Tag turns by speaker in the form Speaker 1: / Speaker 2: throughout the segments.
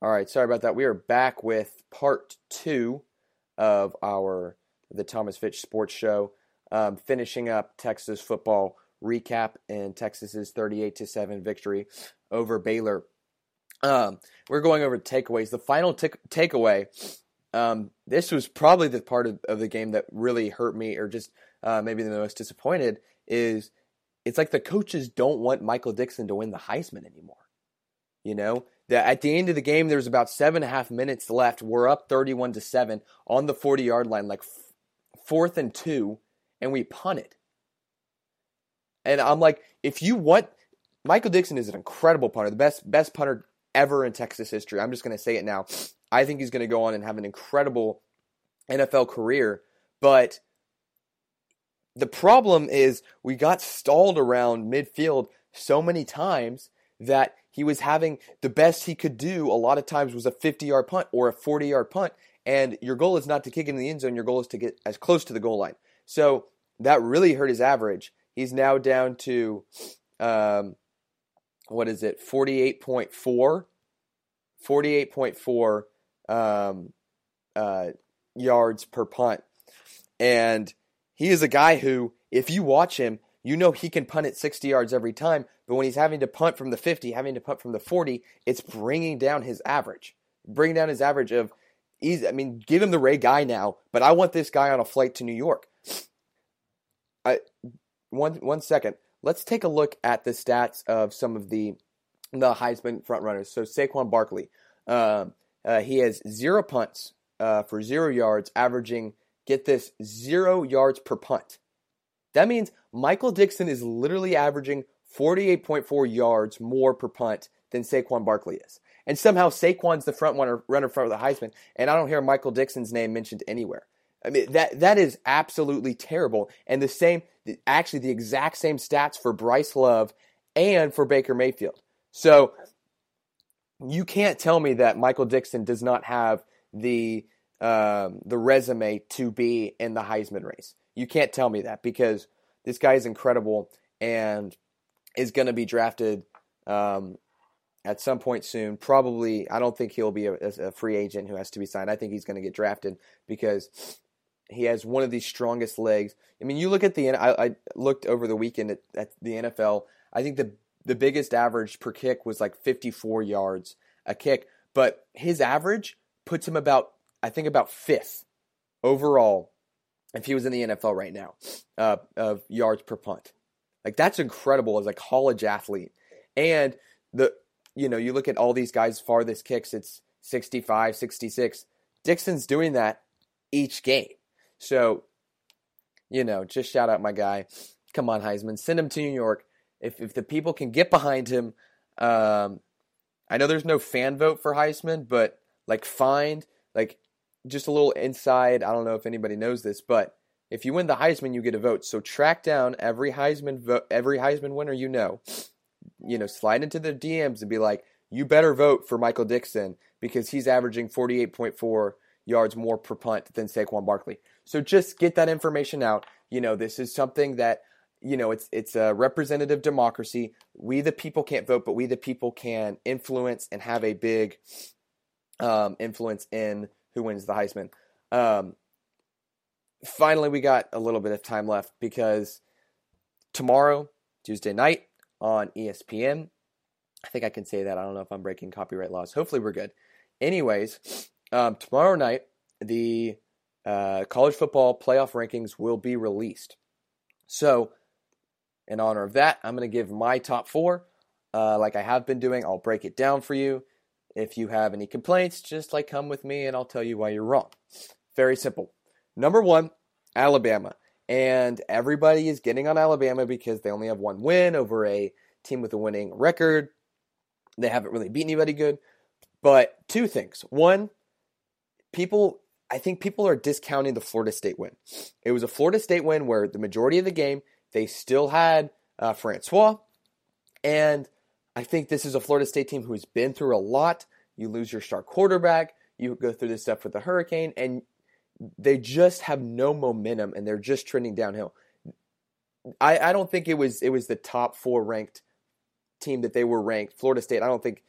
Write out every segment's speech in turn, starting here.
Speaker 1: All right, sorry about that. We are back with part two of our the Thomas Fitch Sports Show, um, finishing up Texas football recap and Texas's 38 to seven victory over Baylor. Um, we're going over takeaways. The final t- takeaway. Um, this was probably the part of, of, the game that really hurt me, or just uh, maybe the most disappointed. Is it's like the coaches don't want Michael Dickson to win the Heisman anymore. You know, at the end of the game, there's about seven and a half minutes left. We're up 31 to seven on the 40 yard line, like f- fourth and two, and we punted. And I'm like, if you want, Michael Dickson is an incredible punter, the best best punter ever in Texas history. I'm just going to say it now. I think he's going to go on and have an incredible NFL career, but the problem is we got stalled around midfield so many times that he was having the best he could do a lot of times was a 50 yard punt or a 40 yard punt. And your goal is not to kick in the end zone, your goal is to get as close to the goal line. So that really hurt his average. He's now down to, um, what is it, 48.4? 48.4 um, uh, yards per punt. And he is a guy who, if you watch him, you know he can punt it 60 yards every time, but when he's having to punt from the 50, having to punt from the 40, it's bringing down his average. Bringing down his average of easy. I mean, give him the Ray Guy now, but I want this guy on a flight to New York. I one one second. Let's take a look at the stats of some of the the Heisman frontrunners. So Saquon Barkley, um, uh, he has zero punts uh, for zero yards, averaging get this zero yards per punt. That means Michael Dickson is literally averaging 48.4 yards more per punt than Saquon Barkley is. And somehow Saquon's the front runner, runner front of the Heisman, and I don't hear Michael Dickson's name mentioned anywhere. I mean that that is absolutely terrible. And the same, actually, the exact same stats for Bryce Love and for Baker Mayfield. So you can't tell me that Michael Dickson does not have the um, the resume to be in the Heisman race. You can't tell me that because this guy is incredible and is going to be drafted um, at some point soon. Probably, I don't think he'll be a, a free agent who has to be signed. I think he's going to get drafted because he has one of the strongest legs. I mean, you look at the. I, I looked over the weekend at, at the NFL. I think the the biggest average per kick was like 54 yards a kick, but his average puts him about I think about fifth overall if he was in the NFL right now, uh, of yards per punt. Like that's incredible as a college athlete. And the you know, you look at all these guys farthest kicks, it's 65, 66. Dickson's doing that each game. So, you know, just shout out my guy. Come on, Heisman. Send him to New York. If if the people can get behind him, um, I know there's no fan vote for Heisman, but like find like just a little inside. I don't know if anybody knows this, but if you win the Heisman, you get a vote. So track down every Heisman vo- every Heisman winner you know. You know, slide into the DMs and be like, you better vote for Michael Dickson because he's averaging 48.4 yards more per punt than Saquon Barkley. So just get that information out. You know, this is something that you know it's it's a representative democracy. We the people can't vote, but we the people can influence and have a big um, influence in who wins the Heisman. Um, finally, we got a little bit of time left because tomorrow, Tuesday night on ESPN, I think I can say that. I don't know if I'm breaking copyright laws. Hopefully, we're good. Anyways, um, tomorrow night, the uh, college football playoff rankings will be released. So, in honor of that, I'm going to give my top four. Uh, like I have been doing, I'll break it down for you. If you have any complaints, just like come with me and I'll tell you why you're wrong. Very simple. Number one, Alabama. And everybody is getting on Alabama because they only have one win over a team with a winning record. They haven't really beat anybody good. But two things. One, people, I think people are discounting the Florida State win. It was a Florida State win where the majority of the game they still had uh, Francois, and I think this is a Florida State team who's been through a lot. You lose your star quarterback, you go through this stuff with the Hurricane, and they just have no momentum and they're just trending downhill. I, I don't think it was it was the top four ranked team that they were ranked. Florida State, I don't think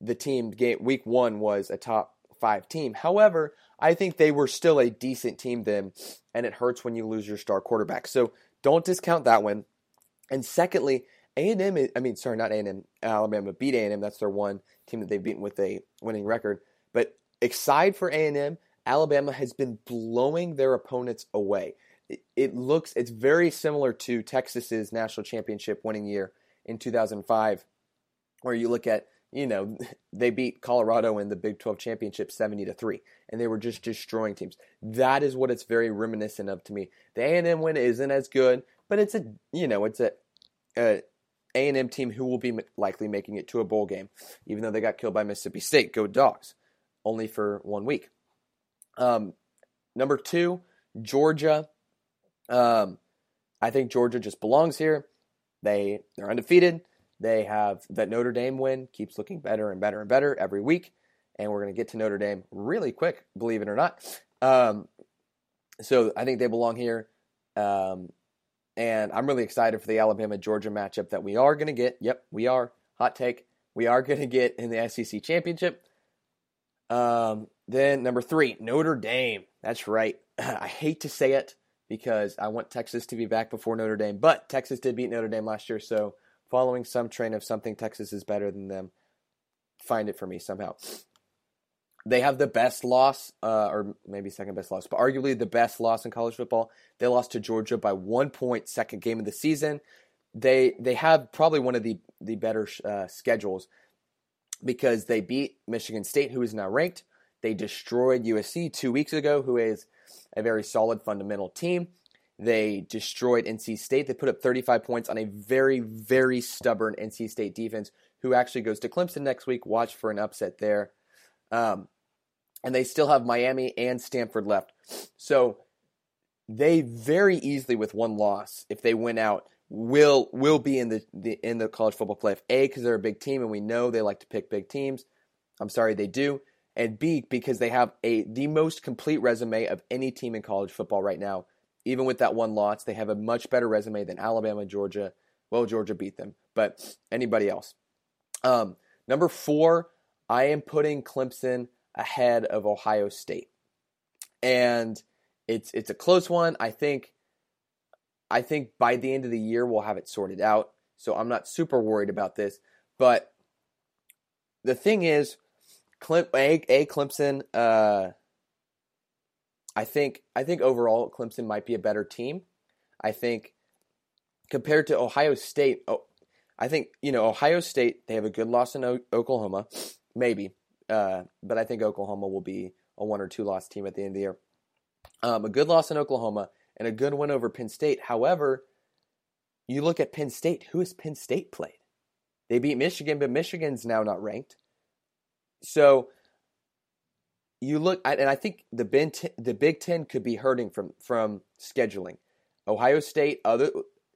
Speaker 1: the team game week one was a top five team. However, I think they were still a decent team then, and it hurts when you lose your star quarterback. So don't discount that one. And secondly, A&M, I mean, sorry, not A&M, Alabama beat A&M. That's their one team that they've beaten with a winning record. But aside for A&M, Alabama has been blowing their opponents away. It, looks, it's very similar to Texas's national championship winning year in 2005, where you look at you know, they beat Colorado in the Big 12 championship 70 to 3 and they were just destroying teams. That is what it's very reminiscent of to me. The A&M win isn't as good, but it's a, you know, it's a, a A&M team who will be likely making it to a bowl game even though they got killed by Mississippi State. Go Dogs. Only for one week. Um, number 2, Georgia. Um, I think Georgia just belongs here. They they're undefeated. They have that Notre Dame win keeps looking better and better and better every week, and we're going to get to Notre Dame really quick, believe it or not. Um, so I think they belong here, um, and I'm really excited for the Alabama Georgia matchup that we are going to get. Yep, we are. Hot take. We are going to get in the SEC championship. Um, then number three, Notre Dame. That's right. I hate to say it because I want Texas to be back before Notre Dame, but Texas did beat Notre Dame last year, so following some train of something Texas is better than them. Find it for me somehow. They have the best loss, uh, or maybe second best loss, but arguably the best loss in college football. They lost to Georgia by one point, second game of the season. They they have probably one of the the better uh, schedules because they beat Michigan State, who is now ranked. They destroyed USC two weeks ago, who is a very solid fundamental team. They destroyed NC State. They put up 35 points on a very, very stubborn NC State defense, who actually goes to Clemson next week. Watch for an upset there. Um, and they still have Miami and Stanford left. So they very easily, with one loss, if they win out, will will be in the, the in the college football playoff. A because they're a big team and we know they like to pick big teams. I'm sorry they do. And B because they have a the most complete resume of any team in college football right now even with that one loss, they have a much better resume than Alabama, Georgia. Well, Georgia beat them, but anybody else. Um, number four, I am putting Clemson ahead of Ohio State, and it's it's a close one. I think I think by the end of the year we'll have it sorted out. So I'm not super worried about this. But the thing is, Clem, a, a Clemson. Uh, I think I think overall Clemson might be a better team. I think compared to Ohio State, oh, I think you know Ohio State they have a good loss in o- Oklahoma, maybe, uh, but I think Oklahoma will be a one or two loss team at the end of the year. Um, a good loss in Oklahoma and a good win over Penn State. However, you look at Penn State. Who has Penn State played? They beat Michigan, but Michigan's now not ranked. So you look and I think the Big Ten, the Big Ten could be hurting from from scheduling. Ohio State, other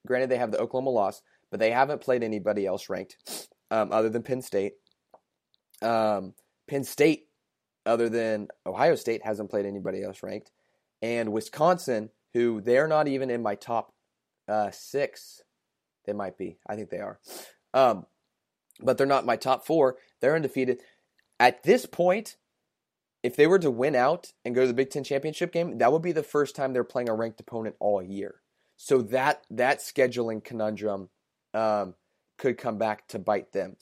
Speaker 1: granted they have the Oklahoma loss, but they haven't played anybody else ranked um, other than Penn State. Um, Penn State, other than Ohio State, hasn't played anybody else ranked, and Wisconsin, who they're not even in my top uh, six. They might be. I think they are. Um, but they're not my top four. They're undefeated. At this point, if they were to win out and go to the Big Ten championship game, that would be the first time they're playing a ranked opponent all year. So that that scheduling conundrum um, could come back to bite them.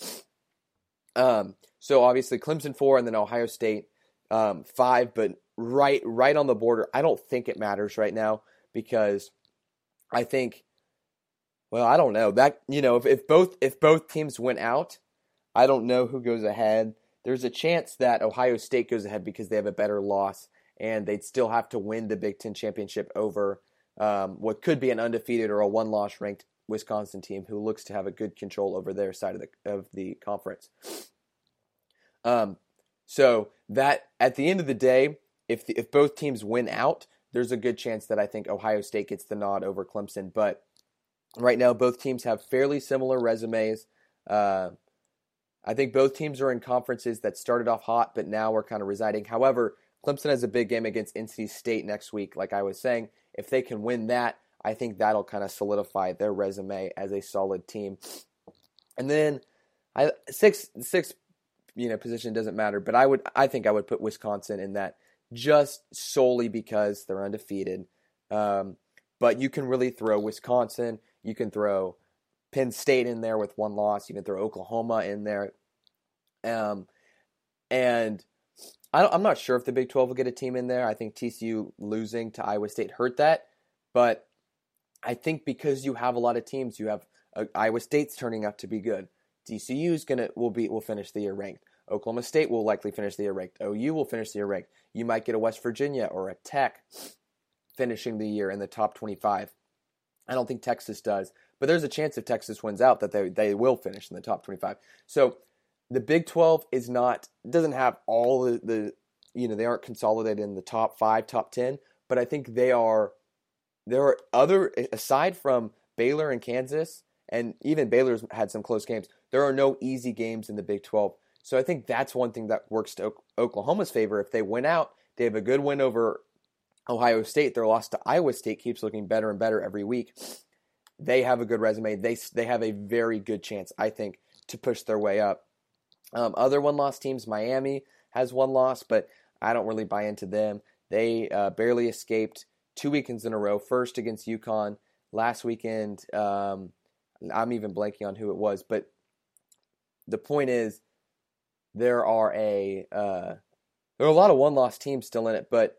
Speaker 1: Um, so obviously Clemson four and then Ohio State um, five, but right right on the border. I don't think it matters right now because I think, well, I don't know that you know if, if both if both teams went out, I don't know who goes ahead there's a chance that Ohio State goes ahead because they have a better loss and they'd still have to win the Big Ten championship over um, what could be an undefeated or a one loss ranked Wisconsin team who looks to have a good control over their side of the of the conference. Um, so that at the end of the day, if the, if both teams win out, there's a good chance that I think Ohio State gets the nod over Clemson. But right now, both teams have fairly similar resumes. Uh, I think both teams are in conferences that started off hot, but now are kind of residing. However, Clemson has a big game against NC State next week. Like I was saying, if they can win that, I think that'll kind of solidify their resume as a solid team. And then I six six you know position doesn't matter. But I would I think I would put Wisconsin in that just solely because they're undefeated. Um, but you can really throw Wisconsin. You can throw Penn State in there with one loss. You can throw Oklahoma in there. Um, and I am not sure if the Big 12 will get a team in there. I think TCU losing to Iowa State hurt that. But I think because you have a lot of teams, you have uh, Iowa State's turning out to be good. TCU is gonna will be will finish the year ranked. Oklahoma State will likely finish the year ranked. OU will finish the year ranked. You might get a West Virginia or a Tech finishing the year in the top 25. I don't think Texas does, but there's a chance if Texas wins out that they they will finish in the top 25. So the Big 12 is not doesn't have all the, the you know they aren't consolidated in the top 5, top 10, but I think they are there are other aside from Baylor and Kansas and even Baylor's had some close games. There are no easy games in the Big 12. So I think that's one thing that works to Oklahoma's favor. If they win out, they have a good win over Ohio State. Their loss to Iowa State keeps looking better and better every week. They have a good resume. They they have a very good chance, I think, to push their way up. Um, other one loss teams, Miami has one loss, but I don't really buy into them. They uh, barely escaped two weekends in a row. First against UConn last weekend. Um, I'm even blanking on who it was, but the point is there are a uh, there are a lot of one loss teams still in it, but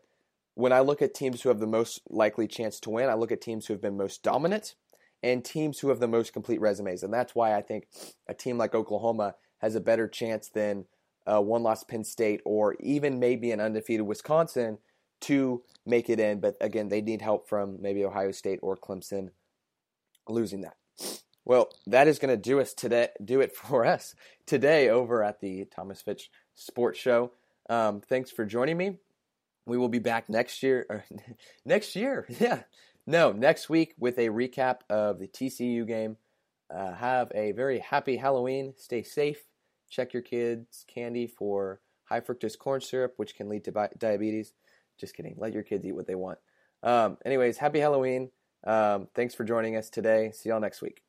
Speaker 1: when I look at teams who have the most likely chance to win, I look at teams who have been most dominant and teams who have the most complete resumes, and that's why I think a team like Oklahoma has a better chance than one loss Penn State or even maybe an undefeated Wisconsin to make it in. But again, they need help from maybe Ohio State or Clemson losing that. Well, that is going to do us today. Do it for us today over at the Thomas Fitch Sports Show. Um, thanks for joining me. We will be back next year. Or, next year, yeah. No, next week with a recap of the TCU game. Uh, have a very happy Halloween. Stay safe. Check your kids' candy for high fructose corn syrup, which can lead to diabetes. Just kidding. Let your kids eat what they want. Um, anyways, happy Halloween. Um, thanks for joining us today. See y'all next week.